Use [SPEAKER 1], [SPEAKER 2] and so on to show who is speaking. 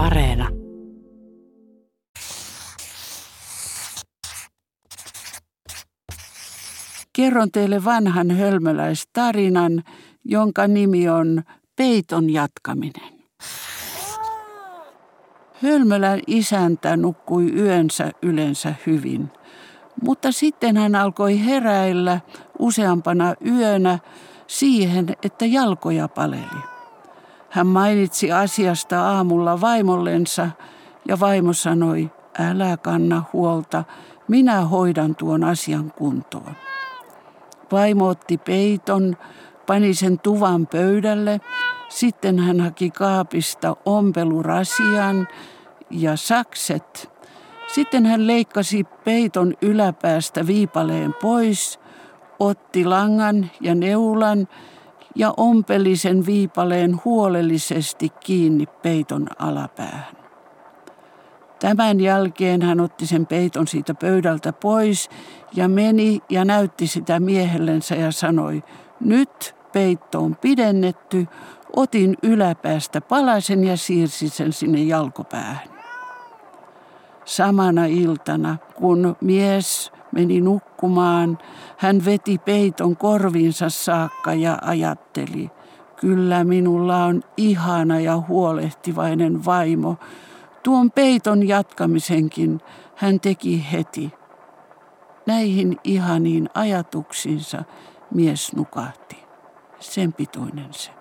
[SPEAKER 1] Areena.
[SPEAKER 2] Kerron teille vanhan hölmöläistarinan, jonka nimi on Peiton jatkaminen. Hölmölän isäntä nukkui yönsä yleensä hyvin, mutta sitten hän alkoi heräillä useampana yönä siihen, että jalkoja paleli. Hän mainitsi asiasta aamulla vaimollensa ja vaimo sanoi, älä kanna huolta, minä hoidan tuon asian kuntoon. Vaimo otti peiton, pani sen tuvan pöydälle, sitten hän haki kaapista ompelurasian ja sakset. Sitten hän leikkasi peiton yläpäästä viipaleen pois, otti langan ja neulan ja ompeli sen viipaleen huolellisesti kiinni peiton alapäähän. Tämän jälkeen hän otti sen peiton siitä pöydältä pois ja meni ja näytti sitä miehellensä ja sanoi, nyt peitto on pidennetty, otin yläpäästä palasen ja siirsin sen sinne jalkopäähän. Samana iltana, kun mies meni nukkumaan, hän veti peiton korviinsa saakka ja ajatteli, kyllä minulla on ihana ja huolehtivainen vaimo. Tuon peiton jatkamisenkin hän teki heti. Näihin ihaniin ajatuksiinsa mies nukahti. Sen pituinen se.